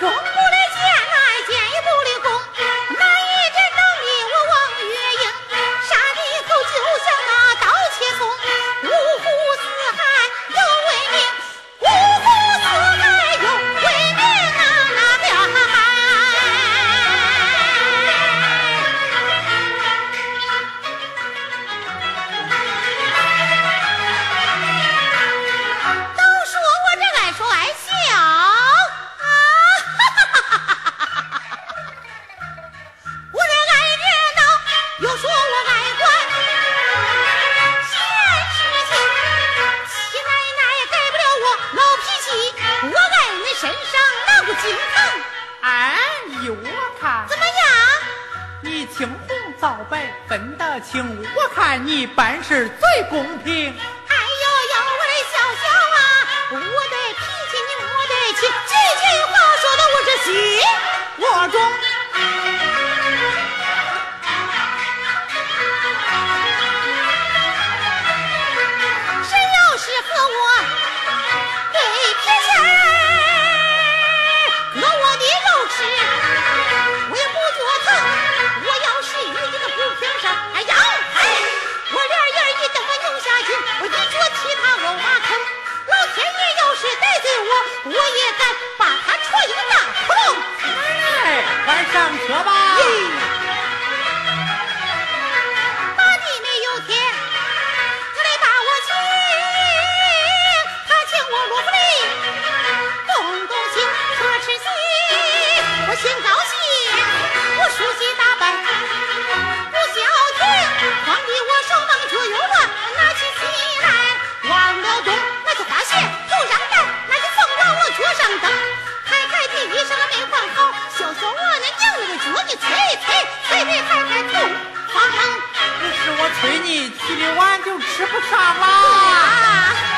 god! 老白分得清，我看你办事最公平。哎呦呦，我的笑笑啊，我的脾气你惹得起，几句话说的我这心我中。我也敢把他踹一大窟窿哎快上车吧。闺女去的晚就吃不上啦。